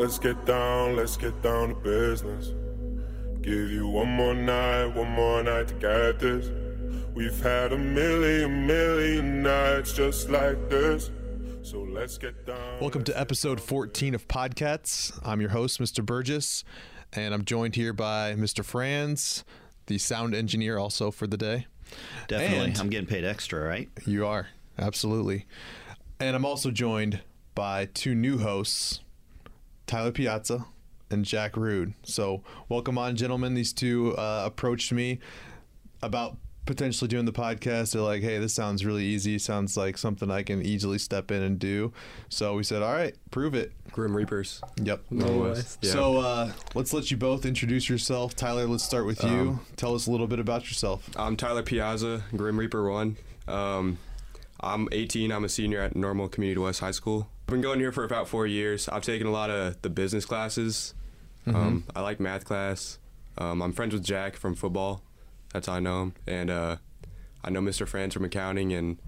Let's get down, let's get down to business. Give you one more night, one more night to get this. We've had a million, million nights just like this. So let's get down. Welcome to episode 14 of Podcats. I'm your host, Mr. Burgess, and I'm joined here by Mr. Franz, the sound engineer also for the day. Definitely. And- I'm getting paid extra, right? You are, absolutely. And I'm also joined by two new hosts, Tyler Piazza and Jack Rood. So, welcome on, gentlemen. These two uh, approached me about potentially doing the podcast. They're like, hey, this sounds really easy. Sounds like something I can easily step in and do. So, we said, all right, prove it. Grim Reapers. Yep. Northwest. Yeah. So uh, let's let you both introduce yourself. Tyler, let's start with you. Um, Tell us a little bit about yourself. I'm Tyler Piazza, Grim Reaper 1. Um, I'm 18. I'm a senior at Normal Community West High School. I've been going here for about four years. I've taken a lot of the business classes. Um, I like math class. Um, I'm friends with Jack from football. That's how I know him. And uh, I know Mr. Franz from accounting, and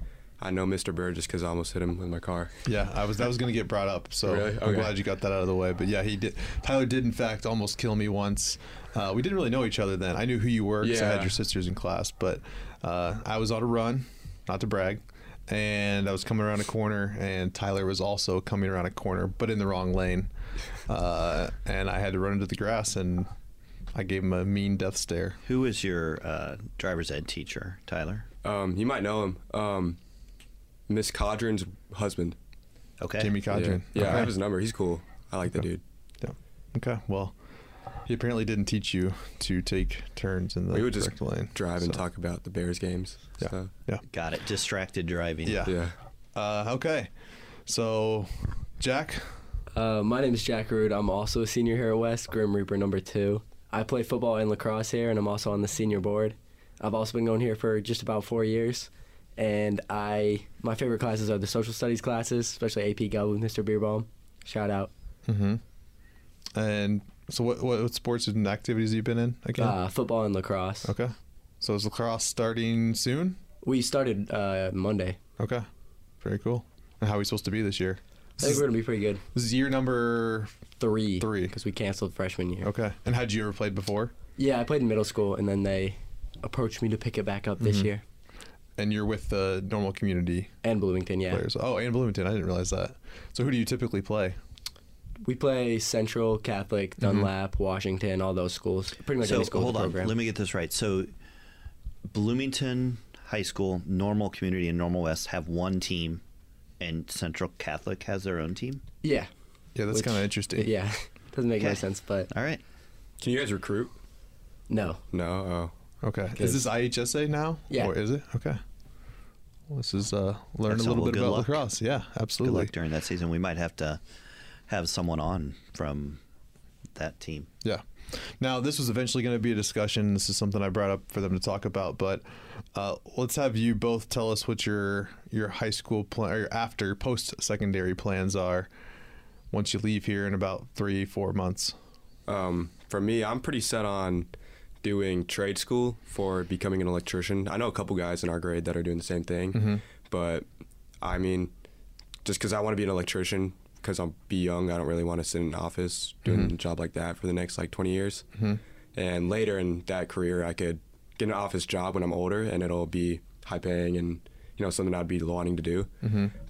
I know Mr. Burgess because I almost hit him with my car. Yeah, I was that was going to get brought up, so Really? I'm glad you got that out of the way. But yeah, he did. Tyler did in fact almost kill me once. Uh, we didn't really know each other then. I knew who you were because I had your sisters in class, but uh, I was on a run, not to brag. And I was coming around a corner, and Tyler was also coming around a corner, but in the wrong lane. Uh, and I had to run into the grass, and I gave him a mean death stare. Who is your uh, driver's ed teacher, Tyler? Um, you might know him. Um, Miss Codron's husband. Okay. Jimmy Codron. Yeah, yeah I have his number. He's cool. I like the dude. Yeah. Okay. Well, he apparently didn't teach you to take turns in the we would just correct lane. drive and talk about the Bears games. Yeah. So, Yeah. Got it. Distracted driving. Yeah. yeah. Uh, okay. So, Jack. Uh, my name is Jack Rood. I'm also a senior here at West, Grim Reaper number two. I play football and lacrosse here, and I'm also on the senior board. I've also been going here for just about four years, and I my favorite classes are the social studies classes, especially AP Gov with Mr. Beerbaum. Shout out. Mm-hmm. And so, what, what what sports and activities you've you been in again? Uh, football and lacrosse. okay. So is lacrosse starting soon? We started uh, Monday. Okay. Very cool. And how are we supposed to be this year? I think we're gonna be pretty good. this is year number Three. Three. Because we canceled freshman year. okay. And had you ever played before? Yeah, I played in middle school, and then they approached me to pick it back up this Mhm. year. And you're with the normal community And Bloomington, yeah. players. Oh, and Bloomington. I didn't realize that. So who do you typically play? We play Central, Catholic, Dunlap, Washington, all those schools. Pretty much So any school hold on. program. Let me get this right. So Bloomington High School, Normal Community, and Normal West have one team, and Central Catholic has their own team. yeah, Yeah, that's kind of interesting. yeah. Doesn't make Okay. any sense, but All right. Can you guys recruit? no. No. Oh. Okay. Is this IHSA now? Yeah. Or is it? Okay. Well, this is uh, learn Excellent. a little bit about luck. lacrosse. Yeah, absolutely. Good absolutely. luck during that season. We might have to have someone on from that team. Yeah. Now, this was eventually going to be a discussion. This is something I brought up for them to talk about, but uh, let's have you both tell us what your your high school plan or your after post secondary plans are once you leave here in about three four months. Um, for me, I'm pretty set on doing trade school for becoming an electrician. I know a couple guys in our grade that are doing the same thing, but I mean, just because I want to be an electrician, because I'll be young, I don't really want to sit in an office doing a job like that for the next like 20 years. And later in that career, I could get an office job when I'm older, and it'll be high paying and you know something I'd be wanting to do.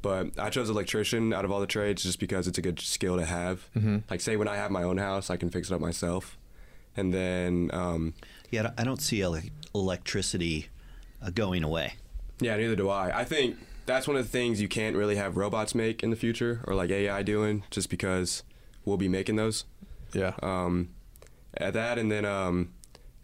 But I chose electrician out of all the trades just because it's a good skill to have. Like say when I have my own house, I can fix it up myself, and then um, Yeah, I don't- I don't see ele- electricity uh, going away. yeah, neither do I. I think that's one of the things you can't really have robots make in the future or like AI doing, just because we'll be making those. Yeah. um, at that, and then um,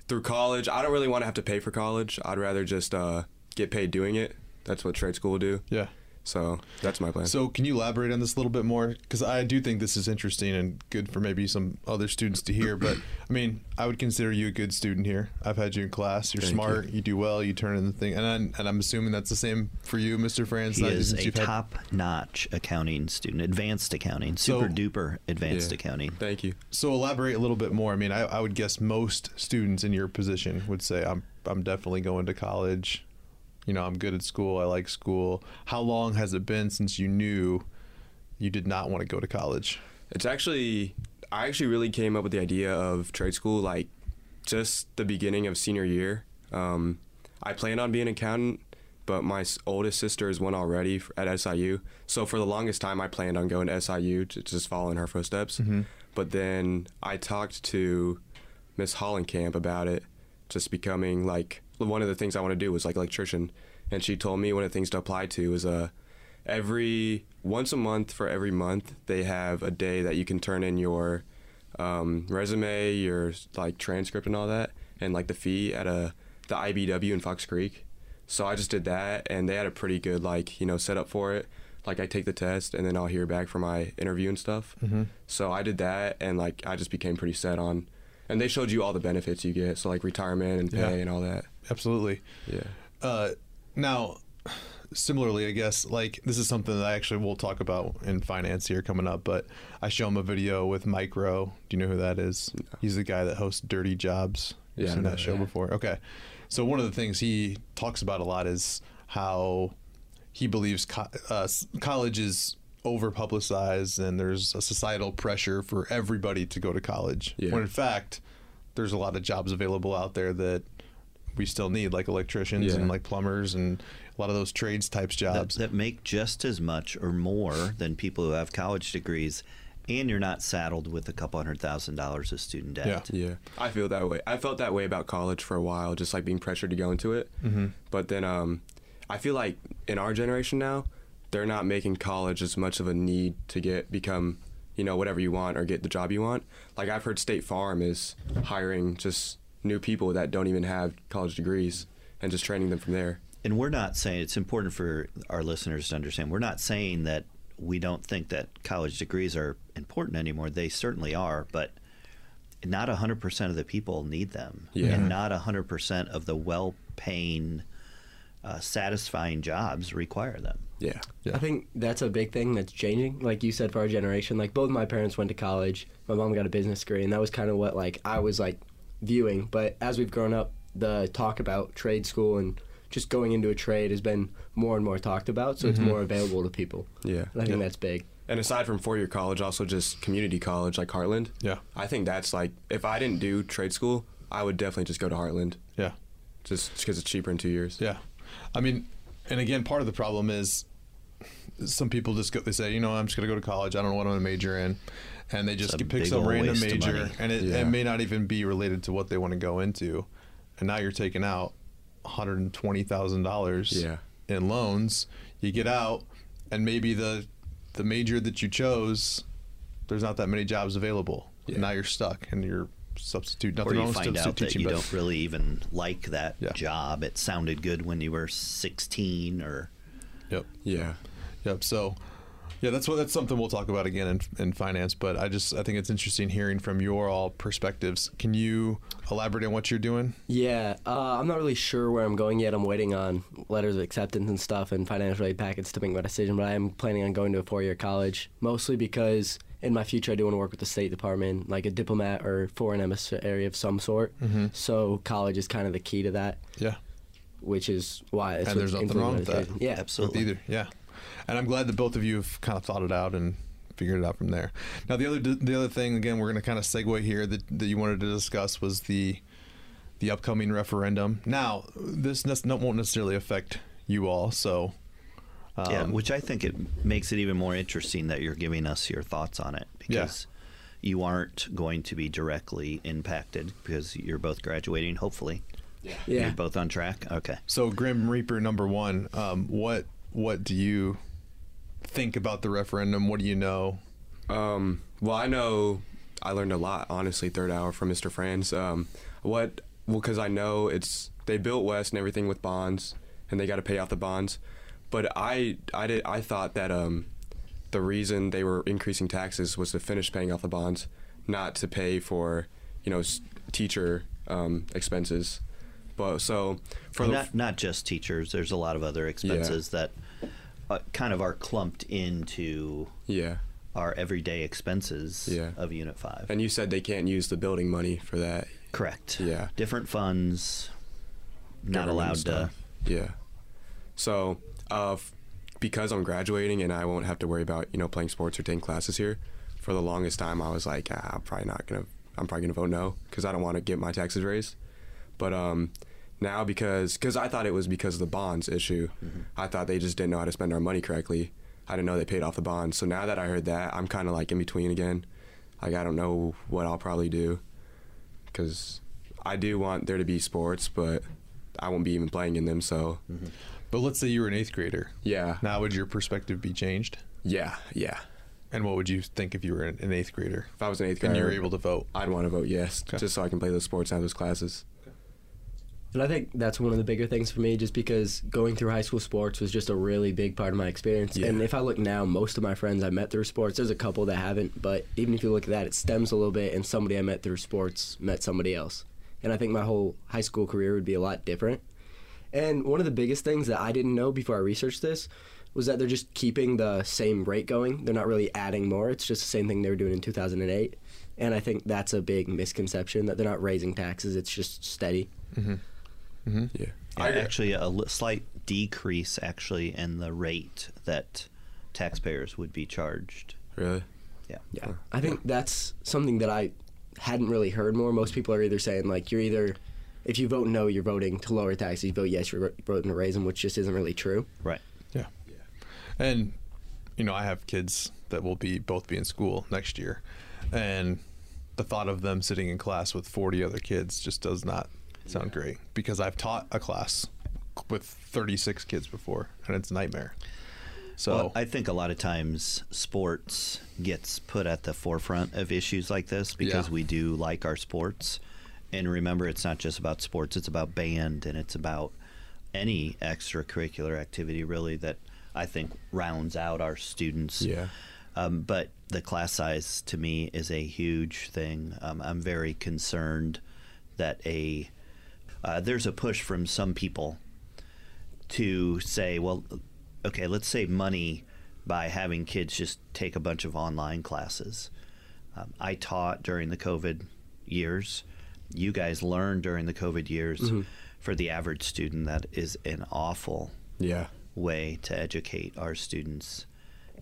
through college, I don't really want to have to pay for college. I'd rather just uh, get paid doing it. That's what trade school will do. yeah. So that's my plan. So, can you elaborate on this a little bit more? Because I do think this is interesting and good for maybe some other students to hear. But I mean, I would consider you a good student here. I've had you in class. You're Thank smart. You. do well. You turn in the thing, and I'm, and I'm assuming that's the same for you, Mr. Franz. He is since a had- top-notch accounting student, advanced accounting, So- super duper advanced Yeah. accounting. Thank you. So elaborate a little bit more. I mean, I, I would guess most students in your position would say, "I'm I'm definitely going to college. You know, I'm good at school. I like school." How long has it been since you knew you did not want to go to college? It's actually I actually really came up with the idea of trade school like just the beginning of senior year. Um, I planned on being an accountant, but my oldest sister is one already at SIU. So for the longest time, I planned on going to SIU to just follow in her footsteps. But then I talked to Miss Hollenkamp about it, just becoming like one of the things I want to do was like electrician, and she told me one of the things to apply to is uh, every once a month for every month they have a day that you can turn in your um, resume, your like transcript and all that, and like the fee at a the IBEW in Fox Creek. So I just did that, and they had a pretty good like you know setup for it. Like I take the test, and then I'll hear back for my interview and stuff. Mm-hmm. So I did that, and like I just became pretty set on. And they showed you all the benefits you get, so like retirement and pay Yeah. and all that. Absolutely. Yeah. Uh, now, similarly, I guess like this is something that I actually will talk about in finance here coming up. But I show him a video with Mike Rowe. Do you know who that is? He's the guy that hosts Dirty Jobs. Yeah, seen that that, show yeah. before. Okay, so one of the things he talks about a lot is how he believes co- uh, college is over publicized and there's a societal pressure for everybody to go to college. Yeah. When in fact, there's a lot of jobs available out there that we still need, like electricians Yeah. and like plumbers and a lot of those trades types that, jobs. that make just as much or more than people who have college degrees, and you're not saddled with a couple hundred thousand dollars of student debt. Yeah. Yeah, I feel that way. I felt that way about college for a while, just like being pressured to go into it. Mm-hmm. But then, um, I feel like in our generation now, they're not making college as much of a need to get become, you know, whatever you want or get the job you want. Like I've heard State Farm is hiring just new people that don't even have college degrees and just training them from there. And we're not saying it's important for our listeners to understand. We're not saying that we don't think that college degrees are important anymore. They certainly are, but not 100% of the people need them. Yeah. And not 100% of the well paying, uh, satisfying jobs require them. Yeah. Yeah. I think that's a big thing that's changing. Like you said, for our generation, like both my parents went to college. My mom got a business degree, and that was kind of what like I was like viewing. But as we've grown up, the talk about trade school and just going into a trade has been more and more talked about. So it's mm-hmm. more available to people. Yeah. And I think Yeah. that's big. And aside from four year college, also just community college like Heartland. Yeah. I think that's like, if I didn't do trade school, I would definitely just go to Heartland yeah. just because it's cheaper in two years. Yeah. I mean, and again, part of the problem is some people just go, they say, you know, I'm just going to go to college. I don't know what I'm going to major in. And they just pick some random major, and it, Yeah. it may not even be related to what they want to go into. And now you're taking out $120,000 Yeah. in loans. You get out, and maybe the the major that you chose, there's not that many jobs available. Yeah. Now you're stuck, and you're substitute. Nothing or you find out that you but- don't really even like that Yeah. job. It sounded good when you were 16 or Yep. Yeah. Yep. So, yeah, that's what that's something we'll talk about again in, in finance. But I just I think it's interesting hearing from your all perspectives. Can you elaborate on what you're doing? Yeah, uh, I'm not really sure where I'm going yet. I'm waiting on letters of acceptance and stuff and financial aid packets to make my decision. But I am planning on going to a four-year college, mostly because in my future I do want to work with the State Department, like a diplomat or foreign emissary of some sort. So college is kind of the key to that, Yeah. which is why. it's and there's nothing wrong with that. Yeah, Absolutely. With either. Yeah. And I'm glad that both of you have kind of thought it out and figured it out from there. Now, the other the other thing again, we're going to kind of segue here that that you wanted to discuss was the the upcoming referendum. Now, this ne- won't necessarily affect you all, so. yeah, um, which I think it makes it even more interesting that you're giving us your thoughts on it because you aren't going to be directly impacted because you're both graduating. Hopefully, yeah. you're both on track. Okay. So Grim Reaper number one, um, what what do you think about the referendum? What do you know? Um, well, I know I learned a lot, honestly, third hour from Mr. Franz. Um, what, well, because I know it's, they built West and everything with bonds, and they got to pay off the bonds. But I, I, did, I thought that um, the reason they were increasing taxes was to finish paying off the bonds, not to pay for, you know, teacher um, expenses. But so for And the, not not just teachers. There's a lot of other expenses that uh, kind of are clumped into yeah. our everyday expenses Yeah. of Unit Five. And you said they can't use the building money for that. Correct. Yeah. Different funds. Not government allowed to. Yeah. So, uh, f- because I'm graduating and I won't have to worry about you know playing sports or taking classes here for the longest time, I was like, ah, I'm probably not gonna. I'm probably gonna vote no because I don't want to get my taxes raised. But um, now because because I thought it was because of the bonds issue. Mm-hmm. I thought they just didn't know how to spend our money correctly. I didn't know they paid off the bonds. So now that I heard that, I'm kind of like in between again. Like I don't know what I'll probably do because I do want there to be sports, but I won't be even playing in them. So mm-hmm. But let's say you were an eighth grader. yeah, Now would your perspective be changed? yeah, yeah. And what would you think if you were an an eighth grader If I was an eighth grader, and you were able to vote? I'd want to vote yes, Okay. just so I can play those sports and have those classes. And I think that's one of the bigger things for me, just because going through high school sports was just a really big part of my experience. Yeah. And if I look now, most of my friends I met through sports, there's a couple that haven't, but even if you look at that, it stems a little bit, and somebody I met through sports met somebody else. And I think my whole high school career would be a lot different. And one of the biggest things that I didn't know before I researched this was that they're just keeping the same rate going. They're not really adding more. It's just the same thing they were doing in 2008. And I think that's a big misconception that they're not raising taxes. It's just steady. Mm-hmm. Yeah, Yeah, I, actually, a slight decrease actually in the rate that taxpayers would be charged. really. Yeah. Yeah, I think that's something that I hadn't really heard more. Most people are either saying like you're either if you vote no, you're voting to lower taxes. You vote yes, you're voting to raise them, which just isn't really true. Right. Yeah. And you know, I have kids that will be both be in school next year, and the thought of them sitting in class with 40 other kids just does not sound great because I've taught a class with 36 kids before, and it's a nightmare. So Well, I think a lot of times sports gets put at the forefront of issues like this because Yeah. we do like our sports. And remember, it's not just about sports, it's about band and it's about any extracurricular activity, really, that I think rounds out our students. Yeah. Um, but the class size to me is a huge thing. Um, I'm very concerned that a uh, there's a push from some people to say, well, okay, let's save money by having kids just take a bunch of online classes. Um, I taught during the COVID years. You guys learned during the COVID years. For the average student, that is an awful Yeah, way to educate our students,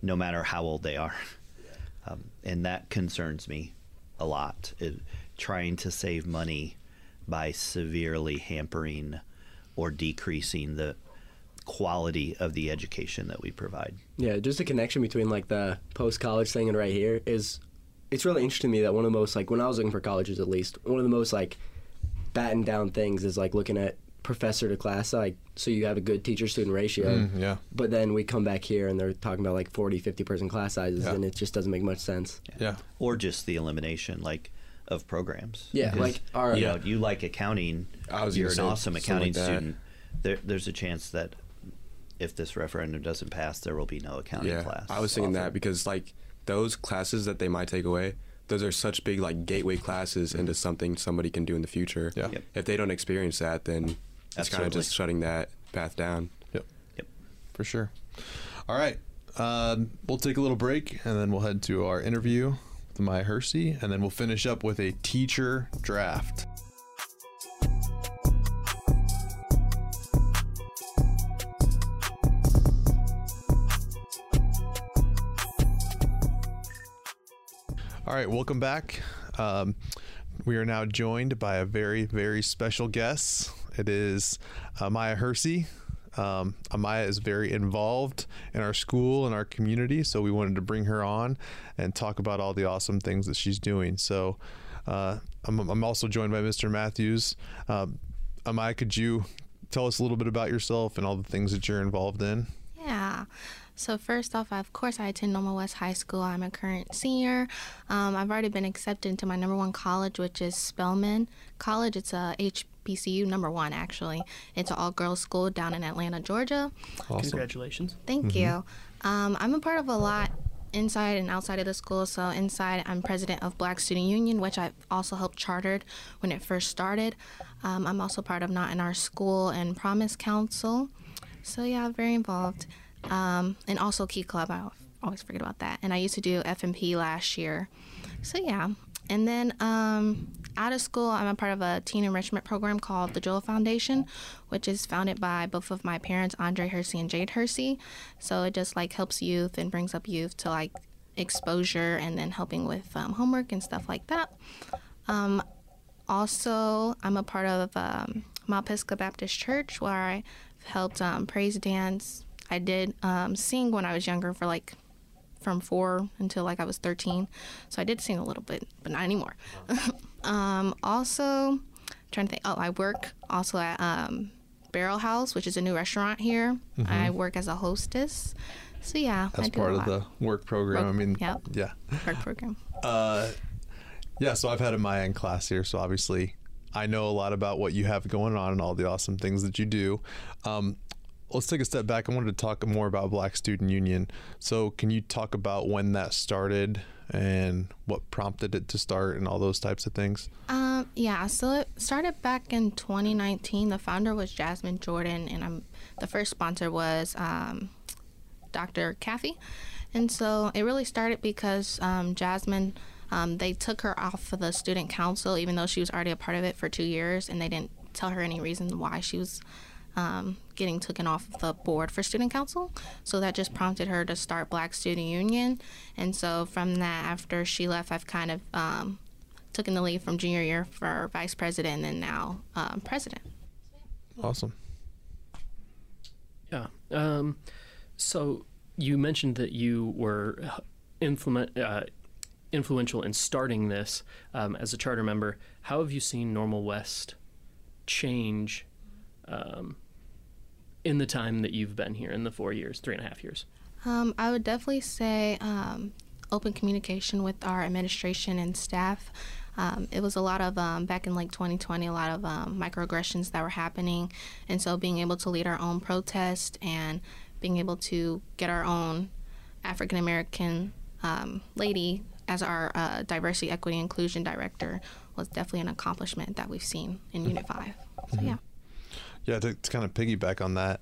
no matter how old they are. Um, and that concerns me a lot. It, trying to save money by severely hampering or decreasing the quality of the education that we provide. Yeah, just a connection between like the post college thing and right here is it's really interesting to me that one of the most like when I was looking for colleges at least, one of the most like battened down things is like looking at professor to class like so you have a good teacher student ratio. Mm, yeah. But then we come back here and they're talking about like 40, 50 person class sizes Yeah. and it just doesn't make much sense. yeah. Or just the elimination, like, of programs. Yeah, like our- you know, you like accounting. I was you're an awesome accounting like student. There, there's a chance that if this referendum doesn't pass, there will be no accounting yeah. class. I was thinking that because like those classes that they might take away, those are such big like gateway classes into something somebody can do in the future. Yeah. Yep. If they don't experience that, then it's kind of just shutting that path down. Yep. Yep. For sure. All right. Um, we'll take a little break and then we'll head to our interview Maya Hursey and then we'll finish up with a teacher draft. All right, welcome back. Um, we are now joined by a very, very special guest. It is uh, Maya Hursey. Um, Amaya is very involved in our school and our community, so we wanted to bring her on and talk about all the awesome things that she's doing. So uh, I'm, I'm also joined by Mr. Matthews. Um, Amaya, could you tell us a little bit about yourself and all the things that you're involved in? Yeah. So first off, of course, I attend Normal West High School. I'm a current senior. Um, I've already been accepted into my number one college, which is Spelman College. It's a HBCU number one, actually. It's an all-girls school down in Atlanta, Georgia. Awesome. Congratulations. Thank you. Um, I'm a part of a lot inside and outside of the school. So inside, I'm president of Black Student Union, which I also helped chartered when it first started. Um, I'm also part of Not in Our School and Promise Council. So yeah, very involved. Um, and also Key Club. I always forget about that. And I used to do FMP last year. So yeah. And then um, out of school, I'm a part of a teen enrichment program called the Joel Foundation, which is founded by both of my parents, Andre Hursey and Jade Hursey. So it just like helps youth and brings up youth to like exposure and then helping with um, homework and stuff like that. Um, also, I'm a part of um, Mount Pisgah Baptist Church where I helped um, praise dance. I did um, sing when I was younger for like from four until like I was 13. So I did sing a little bit, but not anymore. um, also, trying to think, oh, I work also at um, Barrel House, which is a new restaurant here. I work as a hostess. So yeah, do part of the work program. I mean, yeah. yeah. work program. Uh, yeah, so I've had Amaya in class here, so obviously I know a lot about what you have going on and all the awesome things that you do. Um, let's take a step back. I wanted to talk more about Black Student Union. So, can you talk about when that started and what prompted it to start and all those types of things? Um, yeah, so it started back in 2019. The founder was Jasmine Jordan, and I'm the first sponsor was um, Dr. Kathy. And so it really started because um, Jasmine, um, they took her off of the student council, even though she was already a part of it for two years, and they didn't tell her any reason why she was um, getting taken off the board for student council. So that just prompted her to start Black Student Union. And so from that, after she left, I've kind of um, taken the lead from junior year for vice president and now um, president. Awesome. Yeah. Um, so you mentioned that you were influent, uh, influential in starting this um, as a charter member. How have you seen Normal West change um, in the time that you've been here in the four years, three and a half years? Um, I would definitely say um, open communication with our administration and staff. Um, it was a lot of um, back in like 2020, a lot of um, microaggressions that were happening, and so being able to lead our own protest and being able to get our own African American um, lady as our uh, diversity, equity, inclusion director was definitely an accomplishment that we've seen in Unit Five. So yeah. Yeah, to, to kind of piggyback on that,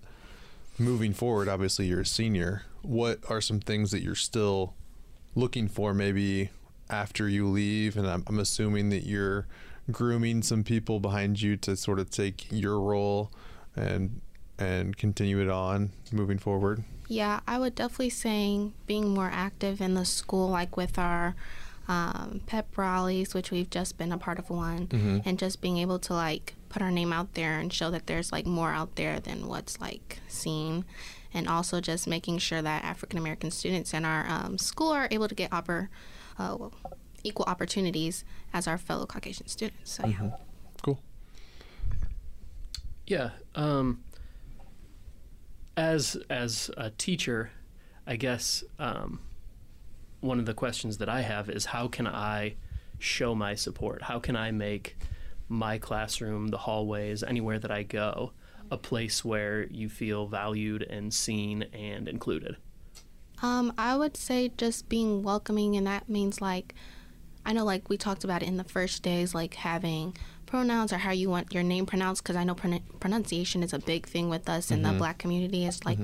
moving forward, obviously you're a senior. What are some things that you're still looking for maybe after you leave? And I'm, I'm assuming that you're grooming some people behind you to sort of take your role and and continue it on moving forward. Yeah, I would definitely say being more active in the school, like with our um, pep rallies, which we've just been a part of one, and just being able to like put our name out there and show that there's like more out there than what's like seen, and also just making sure that African American students in our um, school are able to get oppor- uh, well, equal opportunities as our fellow Caucasian students. So yeah. Cool. Yeah. Um, as as a teacher, I guess um, one of the questions that I have is how can I show my support? How can I make my classroom, the hallways, anywhere that I go, a place where you feel valued and seen and included? Um, I would say just being welcoming, and that means like, I know like we talked about it in the first days, like having pronouns or how you want your name pronounced, because I know pron- pronunciation is a big thing with us in the Black community. It's like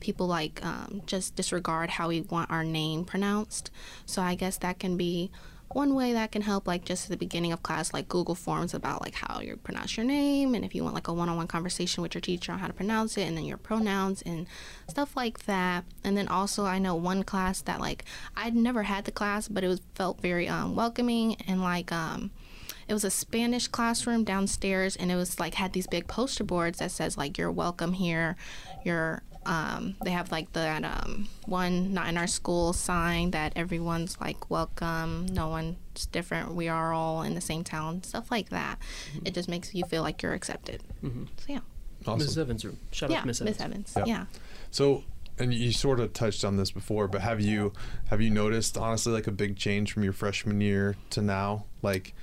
people like um, just disregard how we want our name pronounced. So I guess that can be one way that can help, like just at the beginning of class, like Google Forms about like how you pronounce your name, and if you want like a one-on-one conversation with your teacher on how to pronounce it, and then your pronouns and stuff like that. And then also, I know one class that like I'd never had the class, but it was felt very um, welcoming and like um, it was a Spanish classroom downstairs, and it was like had these big poster boards that says like "You're welcome here," "You're." Um, they have like that um, one not in our school sign that everyone's like welcome, no one's different, we are all in the same town, stuff like that. It just makes you feel like you're accepted. So yeah, Awesome. Mrs. Evans, or shout yeah, out to Miss Miss Evans. Evans, Yep. yeah. So, and you sort of touched on this before, but have you have you noticed honestly like a big change from your freshman year to now? Like,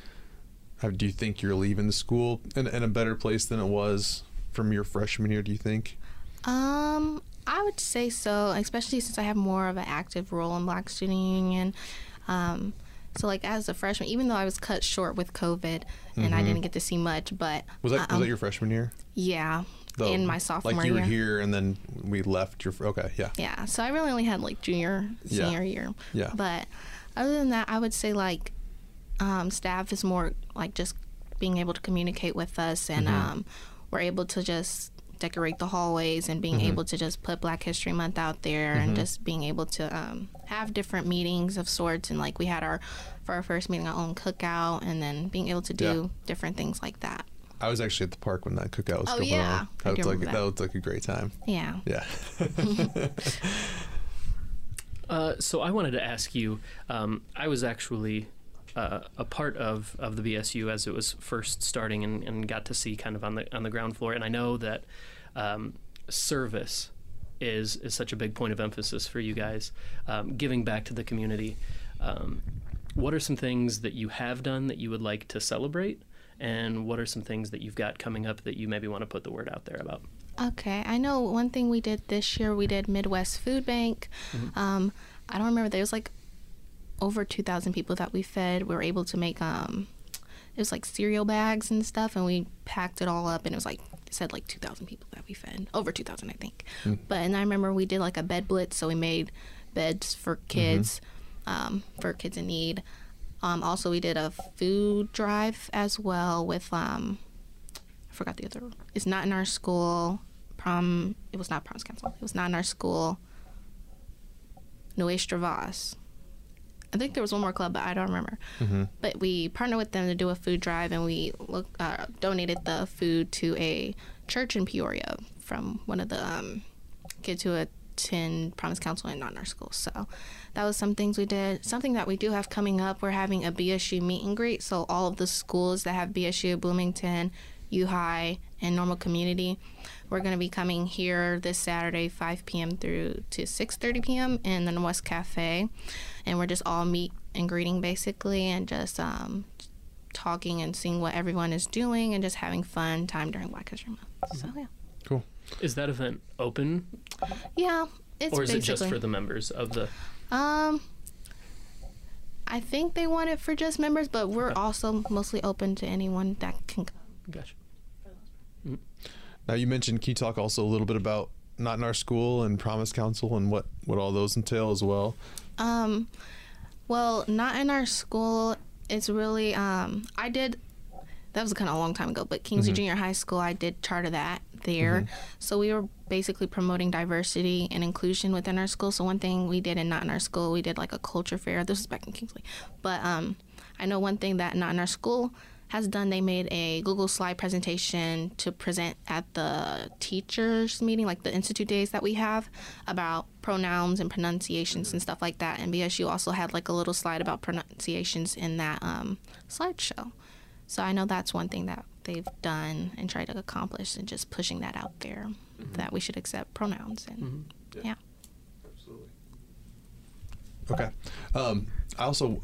have, do you think you're leaving the school in, in a better place than it was from your freshman year? Do you think? Um, I would say so, especially since I have more of an active role in Black Student Union. Um, so like as a freshman, even though I was cut short with COVID and I didn't get to see much, but Was that was um, that your freshman year? yeah, Though, in my sophomore year. like you were year. here and then we left your okay yeah Yeah, so I really only had like junior, Yeah. senior year. Yeah. But other than that, I would say like um, staff is more like just being able to communicate with us, and Mm-hmm. um, we're able to just decorate the hallways and being Mm-hmm. able to just put Black History Month out there and just being able to um, have different meetings of sorts, and like we had our for our first meeting our own cookout, and then being able to do Yeah. different things like that. I was actually at the park when that cookout was Oh, going yeah. on. I That do looked like remember that. that. looked like a great time. Yeah. Yeah. Uh, so I wanted to ask you. Um, I was actually uh, a part of, of the BSU as it was first starting, and, and got to see kind of on the on the ground floor. And I know that um, service is is such a big point of emphasis for you guys, um, giving back to the community. Um, what are some things that you have done that you would like to celebrate? And what are some things that you've got coming up that you maybe want to put the word out there about? Okay, I know one thing we did this year. We did Midwest Food Bank. Um, I don't remember. There was like over two thousand people that we fed. We were able to make um, it was like cereal bags and stuff, and we packed it all up, and it was like it said like two thousand people that we fed. Over two thousand, I think. But and I remember we did like a bed blitz, so we made beds for kids, um, for kids in need. Um, also, we did a food drive as well with um, I forgot the other. It's not in our school. Prom. It was not Promise Council. It was not in our school. Nuestra Voz. I think there was one more club, but I don't remember. But we partnered with them to do a food drive, and we look, uh, donated the food to a church in Peoria from one of the um, kids who attend Promise Council and not in our school. So that was some things we did. Something that we do have coming up, we're having a BSU meet and greet. So all of the schools that have BSU, Bloomington, U High, and Normal Community, we're going to be coming here this Saturday, 5 p.m. through to 6:30 p.m. in the West Cafe, and we're just all meet and greeting basically, and just um, talking and seeing what everyone is doing, and just having fun time during Black History Month. So yeah, cool. Is that event open, yeah, it's or is basically it just for the members of the? um. I think they want it for just members, but we're Okay. also mostly open to anyone that can come. Gotcha. Now you mentioned can you talk also a little bit about not in our school and Promise Council and what what all those entail as well. Um, well, not in our school. It's really um, I did. That was kind of a long time ago, but Kingsley Junior High School, I did charter that there. So we were basically promoting diversity and inclusion within our school. So one thing we did, and not in our school, we did like a culture fair. This was back in Kingsley, but um, I know one thing that not in our school has done. They made a Google slide presentation to present at the teachers meeting, like the institute days that we have, about pronouns and pronunciations and stuff like that. And BSU also had like a little slide about pronunciations in that um, slideshow. So I know that's one thing that they've done and tried to accomplish, and just pushing that out there that we should accept pronouns and yeah. Absolutely. Okay. Um, I also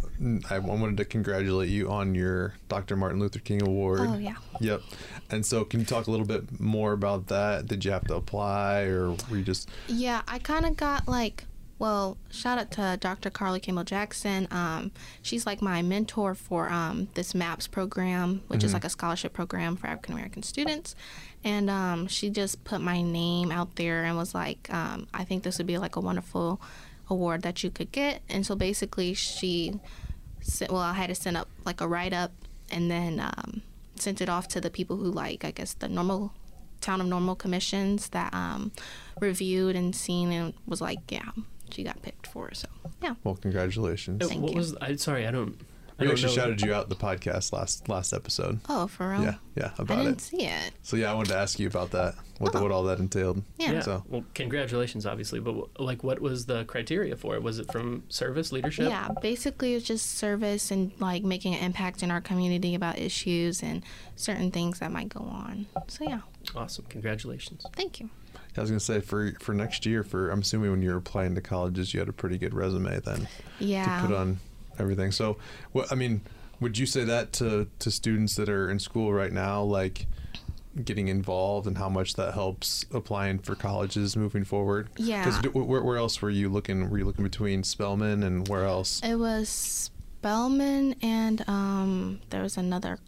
I wanted to congratulate you on your Dr. Martin Luther King Award. Oh yeah. Yep. And so, can you talk a little bit more about that? Did you have to apply, or were you just? Yeah, I kind of got like, well, shout out to Dr. Carla Campbell Jackson. Um, she's like my mentor for um, this MAPS program, which is like a scholarship program for African American students. And um, she just put my name out there and was like, um, I think this would be like a wonderful award that you could get. And so basically, she sent, well, I had to send up like a write up and then um, sent it off to the people who like, I guess, the normal town of normal commissions that um, reviewed and seen and was like, yeah, she got picked for. So yeah, Well, congratulations. Uh, Thank what you. was? I sorry, I don't. I we actually know. shouted you out the podcast last last episode. oh for real. Yeah, yeah, about I about didn't it. see it. So yeah, I wanted to ask you about that. What Oh. what all that entailed. Yeah. Yeah. So Well, congratulations, obviously. But wh- like, what was the criteria for it? Was it from service leadership? Yeah, basically it's just service and like making an impact in our community about issues and certain things that might go on. So yeah, Awesome. Congratulations. thank you. I was gonna say for for next year, for I'm assuming when you were applying to colleges, you had a pretty good resume then Yeah. to put on everything. So, what I mean, would you say that to to students that are in school right now, like getting involved and how much that helps applying for colleges moving forward? Yeah. Because where, where else were you looking? Were you looking between Spelman and where else? It was Spelman and um, there was another.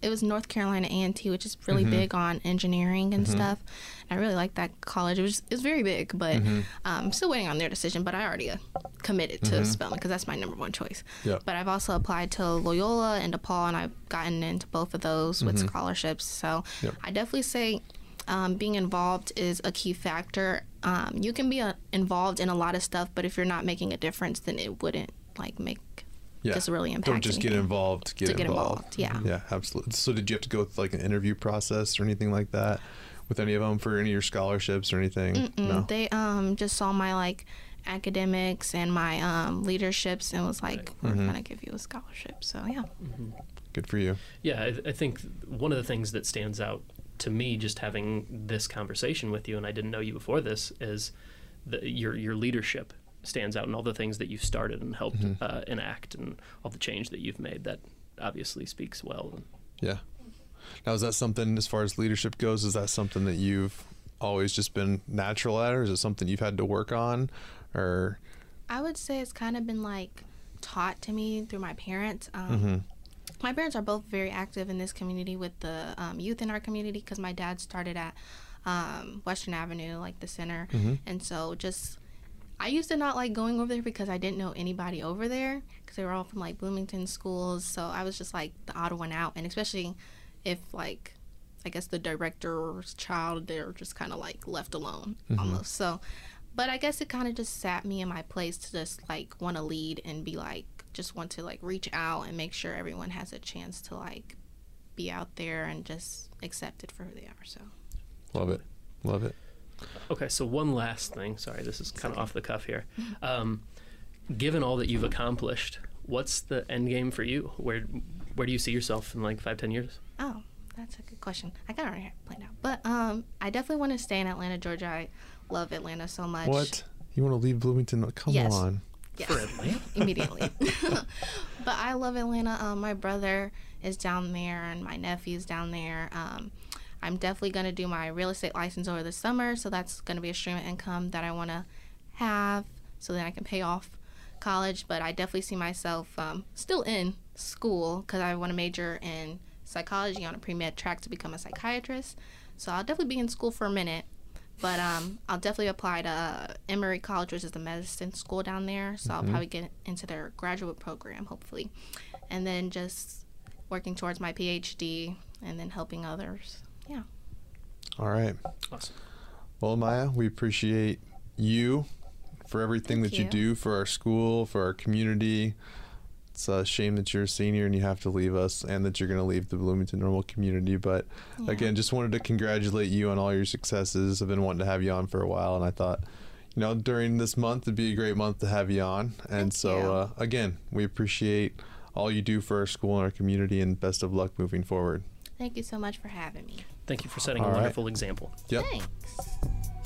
It was North Carolina A and T, which is really Mm-hmm. big on engineering and stuff. I really like that college. It was it's very big, but Mm-hmm. um, I'm still waiting on their decision. But I already uh, committed to Spelman because that's my number one choice. But I've also applied to Loyola and DePaul, and I've gotten into both of those with scholarships. So Mm-hmm. Yep. I definitely say um, being involved is a key factor. um, you can be uh involved in a lot of stuff, but if you're not making a difference, then it wouldn't like make Yeah. just really impact. Don't just get involved. Get To get involved. involved, yeah. Yeah, absolutely. So did you have to go through like an interview process or anything like that with any of them for any of your scholarships or anything? Mm, No. They um just saw my like academics and my um leaderships and was like, we're Mm-hmm. gonna give you a scholarship. So yeah. Good for you. Yeah, I, I think one of the things that stands out to me, just having this conversation with you, and I didn't know you before this, is the, your your leadership stands out, and all the things that you've started and helped uh, enact, and all the change that you've made. That obviously speaks well. Yeah. Now, is that something as far as leadership goes? Is that something that you've always just been natural at, or is it something you've had to work on, or I would say it's kind of been like taught to me through my parents. Um, Mm-hmm. My parents are both very active in this community with the um, youth in our community because my dad started at um, Western Avenue, like the center. Mm-hmm. And so just, I used to not like going over there because I didn't know anybody over there because they were all from like Bloomington schools. So I was just like the odd one out. And especially if like, I guess the director's child, they're just kind of like left alone almost. So, but I guess it kind of just sat me in my place to just like want to lead and be like, just want to like reach out and make sure everyone has a chance to like be out there and just accepted for who they are. So, love it, love it? Okay, so one last thing. Sorry, this is kind of off the cuff here. Um, given all that you've accomplished, what's the end game for you? Where where do you see yourself in like five, ten years? Oh, that's a good question. I got it already planned out, but um, I definitely want to stay in Atlanta, Georgia. I love Atlanta so much. What you want to leave Bloomington? Come Yes. on. Yes, immediately. but I love Atlanta. Um, my brother is down there, and my nephew's down there. Um, I'm definitely going to do my real estate license over the summer, so that's going to be a stream of income that I want to have, so then I can pay off college. But I definitely see myself um, still in school because I want to major in psychology on a pre med track to become a psychiatrist. So I'll definitely be in school for a minute. But um, I'll definitely apply to uh, Emory College, which is the medicine school down there. So I'll probably get into their graduate program, hopefully. And then just working towards my PhD and then helping others. Yeah. All right. Awesome. Well, Maya, we appreciate you for everything Thank that you. you. do for our school, for our community. It's a shame that you're a senior and you have to leave us and that you're going to leave the Bloomington Normal community. But Yeah. again, just wanted to congratulate you on all your successes. I've been wanting to have you on for a while, and I thought, you know, during this month, it'd be a great month to have you on. And Thank so, uh, again, we appreciate all you do for our school and our community, and best of luck moving forward. Thank you so much for having me. Thank you for setting All a right. wonderful example. Yep. Thanks.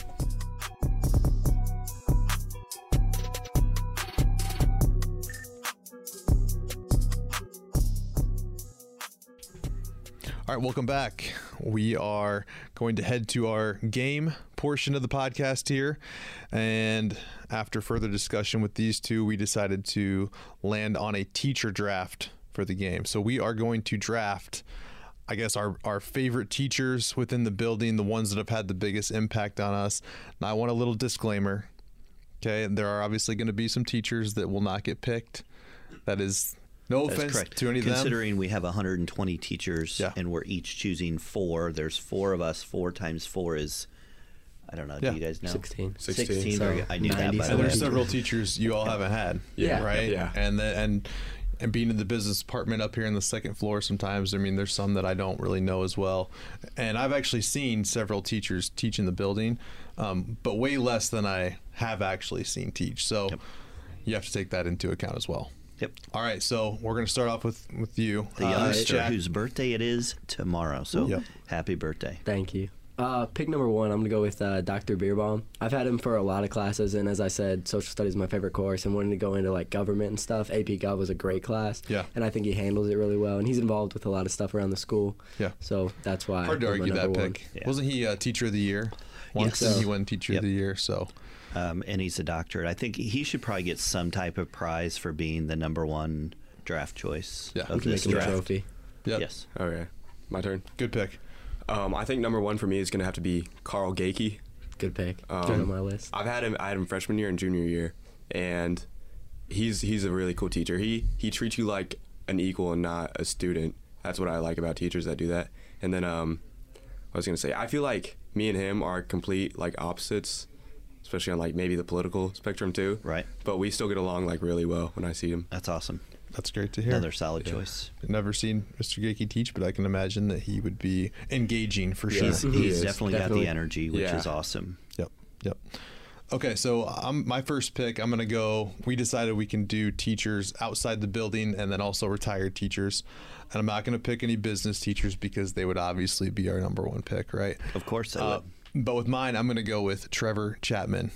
All right, welcome back. We are going to head to our game portion of the podcast here. And after further discussion with these two, we decided to land on a teacher draft for the game. So we are going to draft, I guess, our, our favorite teachers within the building, the ones that have had the biggest impact on us. Now, I want a little disclaimer. Okay, there are obviously going to be some teachers that will not get picked. That is no That's offense correct. to any of them. Considering we have 120 teachers Yeah. and we're each choosing four, there's four of us. Four times four is, I don't know. Yeah. Do you guys know? 16. 16. Very So. I knew that. By the and there's several teachers you all haven't had. Yeah. Right. Yeah. And the, and and being in the business department up here in the second floor, sometimes I mean there's some that I don't really know as well. And I've actually seen several teachers teach in the building, um, but way less than I have actually seen teach. So Yep. you have to take that into account as well. Yep. All right, so we're going to start off with with you, The Uh, youngster Jack. whose birthday it is tomorrow. So Yep. happy birthday. Thank you. Uh, pick number one, I'm going to go with uh, Dr. Beerbaum. I've had him for a lot of classes, and as I said, social studies is my favorite course, and wanting to go into like government and stuff. AP Gov was a great class. Yeah. And I think he handles it really well, and he's involved with a lot of stuff around the school. Yeah. So that's why. Hard to argue that pick. Yeah. Wasn't he uh, teacher of the year? Once Yes. and he won teacher Yep. of the year. So Um, and he's a doctorate. I think he should probably get some type of prize for being the number one draft choice Yeah. of We can this make him a draft. trophy. yep. Yes. Okay, my turn. good pick. Um, I think number one for me is gonna have to be Carl Gakey. Good pick. Um, Good on my list. I've had him. I had him freshman year and junior year, and he's he's a really cool teacher. He he treats you like an equal and not a student. That's what I like about teachers that do that. And then um, I was gonna say I feel like me and him are complete like opposites especially on like maybe the political spectrum too. Right. But we still get along like really well when I see him. That's awesome. That's great to hear. Another solid choice. Never seen Mr. Gakey teach, but I can imagine that he would be engaging for sure. He's, he's is, definitely, got the energy, which Yeah. is awesome. Yep. Yep. Okay, so I'm my first pick. I'm gonna go. We decided we can do teachers outside the building, and then also retired teachers. And I'm not gonna pick any business teachers because they would obviously be our number one pick, right? Of course, I Uh, would. But with mine, I'm gonna go with Trevor Chapman.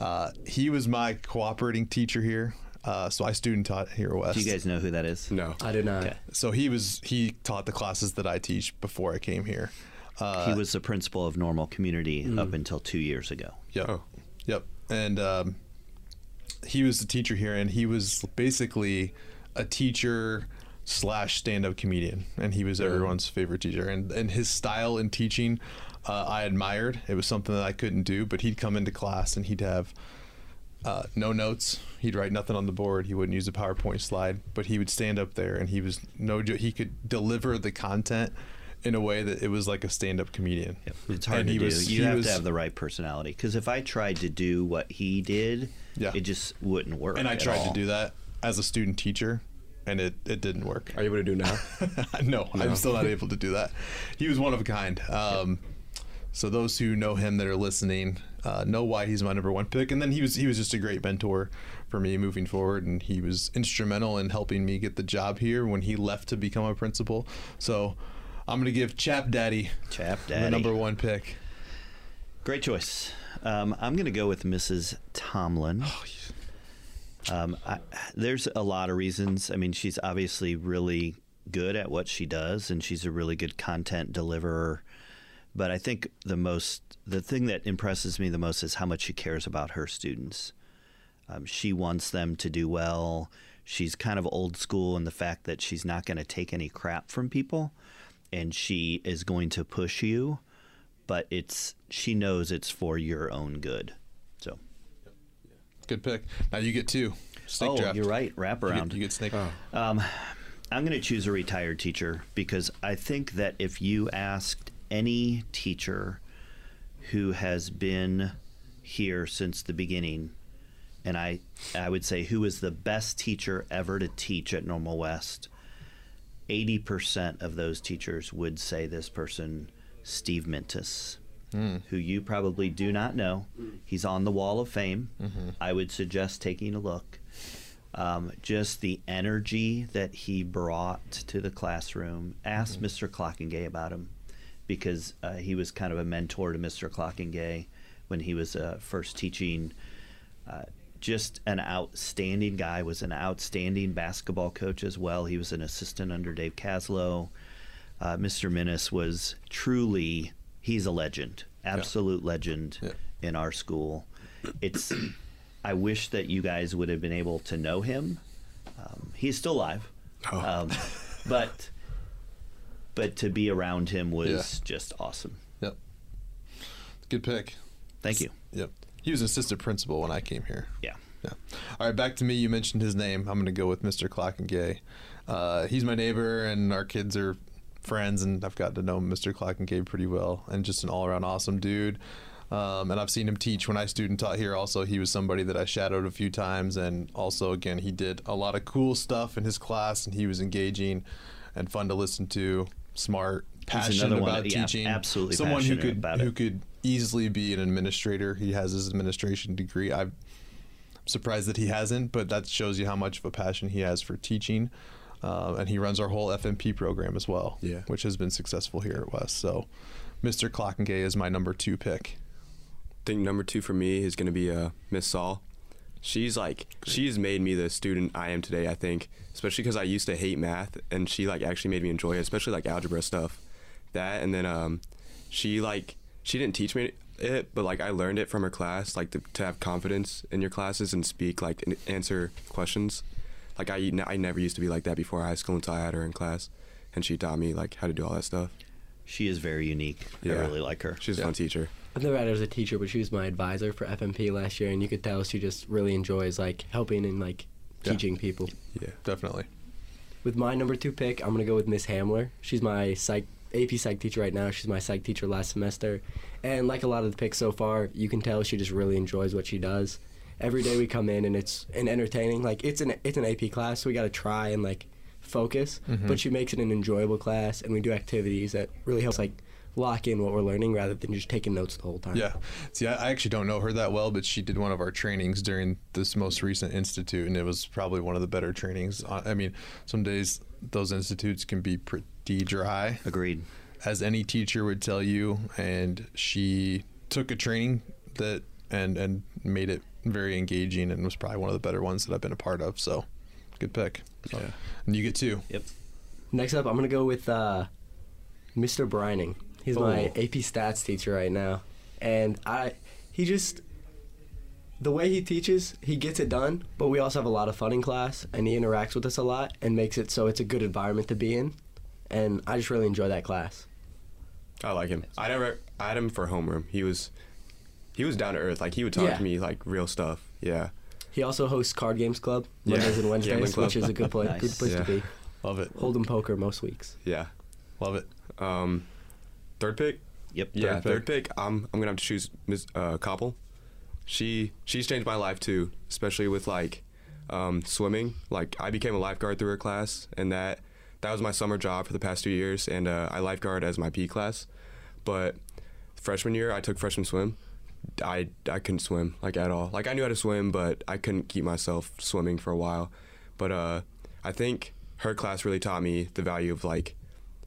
Uh, he was my cooperating teacher here, uh, so I student taught here at West. Do you guys know who that is? No. I do not. Okay. So he was he taught the classes that I teach before I came here. Uh, he was the principal of Normal Community mm. up until two years ago. Yep. Oh. Yep. And um, he was the teacher here, and he was basically a teacher slash stand-up comedian, and he was everyone's favorite teacher. And and his style in teaching, uh, I admired. It was something that I couldn't do, but he'd come into class and he'd have. Uh, no notes. He'd write nothing on the board. He wouldn't use a PowerPoint slide, but he would stand up there and he was no. jo- He could deliver the content in a way that it was like a stand-up comedian. It's hard And to he do. was- you he have was- to have the right personality. Because if I tried to do what he did, Yeah. it just wouldn't work. and I at tried to do that as a student teacher, and it, it didn't work. Are you able to do now? no, I'm still not able to do that. He was one of a kind. Um, so those who know him that are listening uh, know why he's my number one pick. And then he was he was just a great mentor for me moving forward, and he was instrumental in helping me get the job here when he left to become a principal. So I'm gonna give Chap Daddy Chap Daddy, the number one pick. Great choice. Um, I'm going to go with Mrs. Tomlin. Oh, Um, I, there's a lot of reasons. I mean, she's obviously really good at what she does, and she's a really good content deliverer. But I think the most, the thing that impresses me the most is how much she cares about her students. Um, she wants them to do well. She's kind of old school in the fact that she's not going to take any crap from people, and she is going to push you. But it's she knows it's for your own good. So, Good pick. Now you get two. Snake oh, draft. you're right. Wrap You around. get, you get snake. Um, I'm going to choose a retired teacher because I think that if you asked any teacher who has been here since the beginning, and I, I would say who is the best teacher ever to teach at Normal West, 80% of those teachers would say this person, Steve Mintus, hmm. who you probably do not know. He's on the Wall of Fame. Mm-hmm. I would suggest taking a look um, just the energy that he brought to the classroom. Ask hmm. Mr. Clockingay about him because uh, he was kind of a mentor to Mr. Clockingay when he was uh, first teaching. Uh, just an outstanding guy. Was an outstanding basketball coach as well. He was an assistant under Dave Caslow. Uh, Mr. Minnis was truly he's a legend, absolute legend Yeah. in our school. It's I wish that you guys would have been able to know him. Um, he's still alive, Oh. um, but but to be around him was Yeah. just awesome. Yep. Good pick. Thank you. Yep. He was assistant principal when I came here. Yeah. Yeah. All right, back to me. You mentioned his name. I'm going to go with Mr. Clockengay. Uh, he's my neighbor, and our kids are friends, and I've gotten to know Mr. Clockengay pretty well, and just an all-around awesome dude. Um, and I've seen him teach when I student taught here. Also, he was somebody that I shadowed a few times, and also, again, he did a lot of cool stuff in his class, and he was engaging and fun to listen to. Smart, passionate another about that- yeah, teaching. absolutely someone who passionate could about who could easily be an administrator. He has his administration degree. I've surprised that he hasn't, but that shows you how much of a passion he has for teaching. Uh, and he runs our whole FMP program as well, Yeah. which has been successful here at West. So, Mr. Clockengay is my number two pick. I think number two for me is going to be uh, Miss Saul. She's like she's made me the student I am today. I think, especially because I used to hate math, and she like actually made me enjoy it, especially like algebra stuff. That and then um, she like she didn't teach me it, but like I learned it from her class, like to, to have confidence in your classes and speak like and answer questions. Like I I never used to be like that before high school until I had her in class, and she taught me like how to do all that stuff. She is very unique. Yeah. I really like her. She's a fun teacher. I've never had her as a teacher, but she was my advisor for FMP last year, and you could tell she just really enjoys like helping and like Yeah. teaching people. Yeah. Definitely. With my number two pick, I'm gonna go with Miss Hamler. She's my psych AP psych teacher right now. She's my psych teacher last semester, and like a lot of the picks so far, you can tell she just really enjoys what she does. Every day we come in and it's an entertaining. Like it's an it's an AP class, so we got to try and like focus. Mm-hmm. But she makes it an enjoyable class, and we do activities that really helps like lock in what we're learning rather than just taking notes the whole time. Yeah. See, I I actually don't know her that well, but she did one of our trainings during this most recent institute, and it was probably one of the better trainings. I mean, some days those institutes can be pretty dry, Agreed. as any teacher would tell you. And she took a training that and and made it very engaging, and was probably one of the better ones that I've been a part of. So, good pick. So, Yeah. And you get two. Yep. Next up, I'm gonna go with uh, Mr. Brining. He's my. AP Stats teacher right now, and I he just the way he teaches, he gets it done. But we also have a lot of fun in class, and he interacts with us a lot and makes it so it's a good environment to be in. And I just really enjoy that class. I like him. I never. I had him for homeroom. He was, he was down to earth. Like he would talk Yeah. to me like real stuff. Yeah. He also hosts Card Games Club Yeah. Mondays and Wednesdays, club. which is a good place, Nice. good place Yeah. to be. Love it. Hold'em poker most weeks. Yeah. Love it. Um, third pick. Yep. Yeah, Third third pick. I'm I'm gonna have to choose Ms. Uh, Koppel. She she's changed my life too, especially with like um, swimming. Like I became a lifeguard through her class, and that that was my summer job for the past two years, and uh, I lifeguard as my P class. But freshman year, I took freshman swim. I I couldn't swim like at all. Like I knew how to swim, but I couldn't keep myself swimming for a while. But uh, I think her class really taught me the value of like,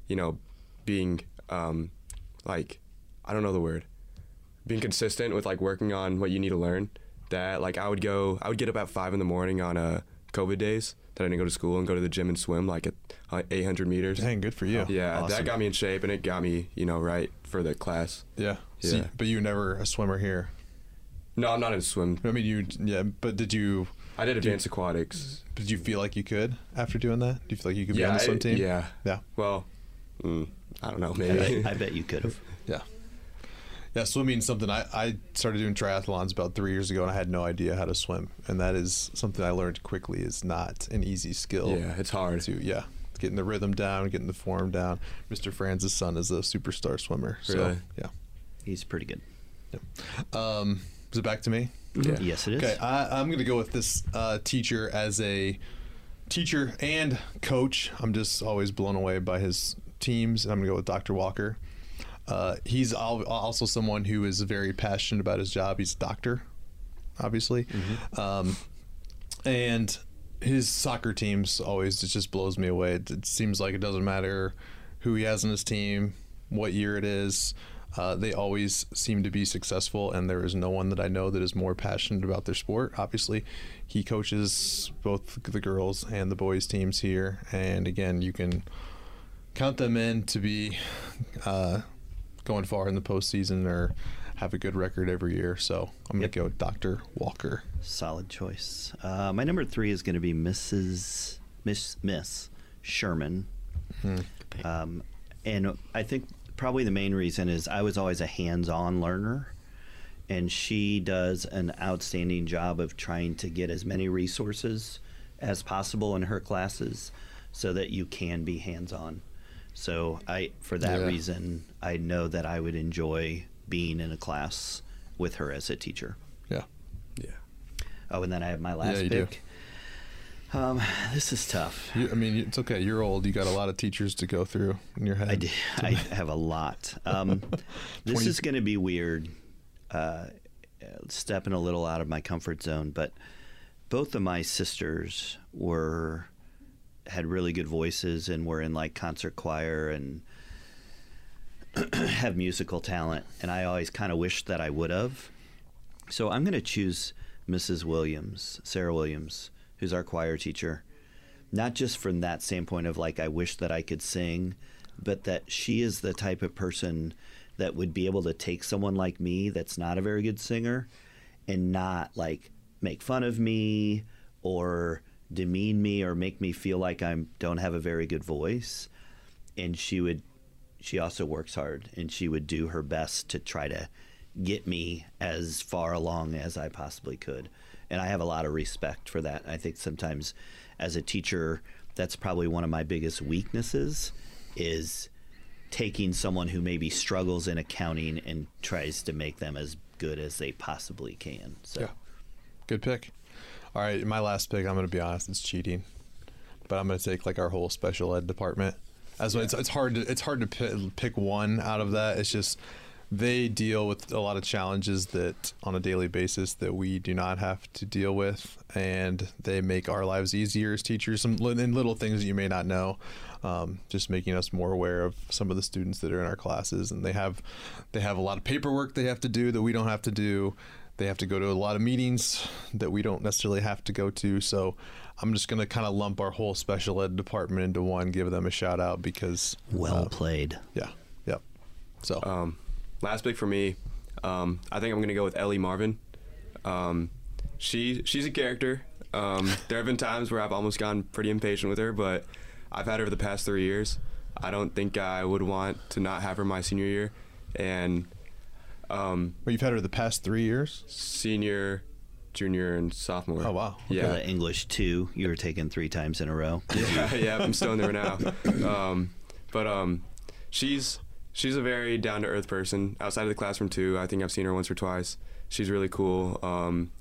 you know, being um, like I don't know the word, being consistent with like working on what you need to learn. That like I would go, I would get up at five in the morning on uh, COVID days that I didn't go to school and go to the gym and swim like at uh, 800 meters. Dang, good for you. Yeah, Awesome. that got me in shape and it got me, you know, right for the class. Yeah. See, Yeah. but you were never a swimmer here. No, I'm not in swim. I mean, you. Yeah, but did you? I did advanced aquatics. Did you feel like you could after doing that? Do you feel like you could be on the I- swim team? Yeah. Yeah. Well, mm, I don't know. I Maybe. bet, I bet you could have. Yeah. Yeah, swimming's something I, I started doing triathlons about three years ago and I had no idea how to swim. And that is something I learned quickly is not an easy skill. yeah, it's hard. To yeah. Getting the rhythm down, getting the form down. Mr. Franz's son is a superstar swimmer. So Really? yeah. He's pretty good. Um is it back to me? Yeah. Yes, it is. Okay, I, I'm going to go with this uh, teacher as a teacher and coach. I'm just always blown away by his teams. I'm going to go with Dr. Walker. Uh, he's al- also someone who is very passionate about his job. He's a doctor, obviously. Um, and his soccer teams always it just blows me away. It, it seems like it doesn't matter who he has on his team, what year it is. Uh, they always seem to be successful, and there is no one that I know that is more passionate about their sport. Obviously, he coaches both the girls and the boys teams here, and again, you can count them in to be uh, going far in the postseason or have a good record every year. So I'm going Yep. to go with Dr. Walker. Solid choice. Uh, my number three is going to be Mrs. Miss Miss Sherman, um, and I think probably the main reason is I was always a hands-on learner, and she does an outstanding job of trying to get as many resources as possible in her classes, so that you can be hands-on. So I, for that Yeah. reason, I know that I would enjoy being in a class with her as a teacher. Yeah. yeah. Oh, and then I have my last you do. pick. Um, this is tough. You, I mean, it's okay. You're old. You got a lot of teachers to go through in your head. I, do, I have a lot. Um, this is going to be weird, uh, stepping a little out of my comfort zone. But both of my sisters were had really good voices and were in like concert choir and have musical talent. And I always kind of wished that I would have. So I'm going to choose Mrs. Williams, Sarah Williams, who's our choir teacher. Not just from that standpoint of like, I wish that I could sing, but that she is the type of person that would be able to take someone like me that's not a very good singer and not like make fun of me or demean me or make me feel like I don't have a very good voice. And she would, she also works hard and she would do her best to try to get me as far along as I possibly could. And I have a lot of respect for that. I think sometimes as a teacher, that's probably one of my biggest weaknesses is taking someone who maybe struggles in accounting and tries to make them as good as they possibly can. So Yeah. Good pick. All right, my last pick. I'm going to be honest. It's cheating, but I'm going to take like our whole special ed department. As it's, it's hard to it's hard to pi- pick one out of that. It's just they deal with a lot of challenges that on a daily basis that we do not have to deal with, and they make our lives easier as teachers. Some and little things that you may not know, um, just making us more aware of some of the students that are in our classes, and they have they have a lot of paperwork they have to do that we don't have to do they have to go to a lot of meetings that we don't necessarily have to go to. So I'm just going to kind of lump our whole special ed department into one, give them a shout out because, well uh, played. yeah, yep. So Um, last pick for me, um, I think I'm gonna go with Ellie Marvin. Um, she she's a character. Um, there have been times where I've almost gotten pretty impatient with her, but I've had her for the past three years. I don't think I would want to not have her my senior year, and um, but you've had her the past three years. senior, junior, and sophomore. Oh, wow. For Yeah, the English two, you were taken three times in a row. yeah, yeah, I'm still in there now. Um, but um, she's she's a very down to earth person. Outside of the classroom too, I think I've seen her once or twice. She's really cool. Um,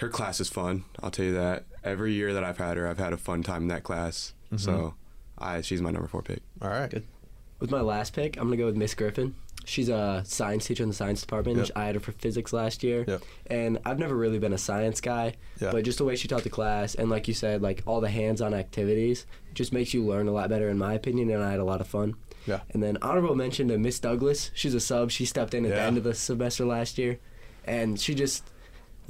her class is fun. I'll tell you that. Every year that I've had her, I've had a fun time in that class. So, I she's my number four pick. All right. Good. With my last pick, I'm gonna go with Miss Griffin. She's a science teacher in the science department. Yep. I had her for physics last year, Yep. and I've never really been a science guy. Yeah. But just the way she taught the class, and like you said, like all the hands-on activities, just makes you learn a lot better, in my opinion. And I had a lot of fun. Yeah. And then honorable mention to Miss Douglas. She's a sub. She stepped in at the end of the semester last year, and she just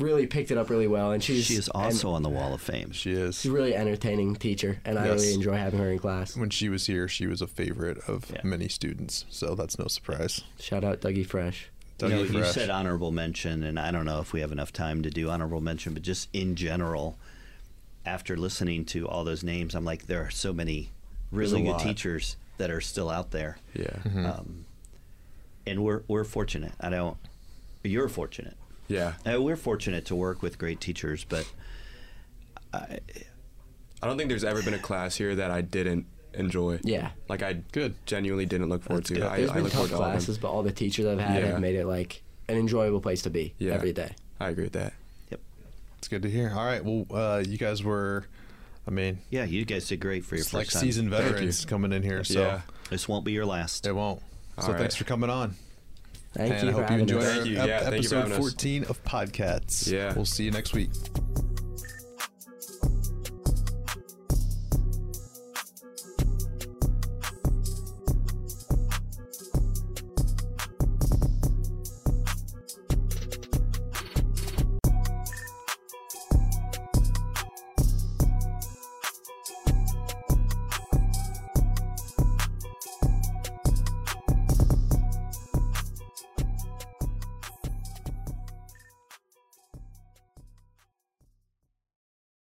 really picked it up really well. And she's She is and also on the Wall of Fame. She is. she's a really entertaining teacher, and I really enjoy having her in class. When she was here, she was a favorite of Yeah. many students. So that's no surprise. Shout out Dougie Fresh. You, know, Dougie you said honorable mention, and I don't know if we have enough time to do honorable mention, but just in general, after listening to all those names, I'm like, there are so many really good lot. teachers that are still out there, Yeah. Mm-hmm. um, and we're we're fortunate. I don't. You're fortunate. Yeah. Uh, we're fortunate to work with great teachers, but I, I don't think there's ever been a class here that I didn't enjoy. Yeah. Like I Good. genuinely didn't look forward That's to. good. I, There's I been look tough forward to all of them. classes, but all the teachers I've had Yeah. have made it like an enjoyable place to be Yeah. every day. I agree with that. Yep, it's good to hear. All right. Well, uh, you guys were, I mean, yeah, you guys did great for your it's first like time. seasoned Thank you. veterans coming in here. So Yeah. This won't be your last. it won't. So All right. thanks for coming on. Thank and you I for hope you enjoyed us. our Thank you. ep- Yeah, thank you for episode having us. 14 of Podcasts. Yeah. We'll see you next week.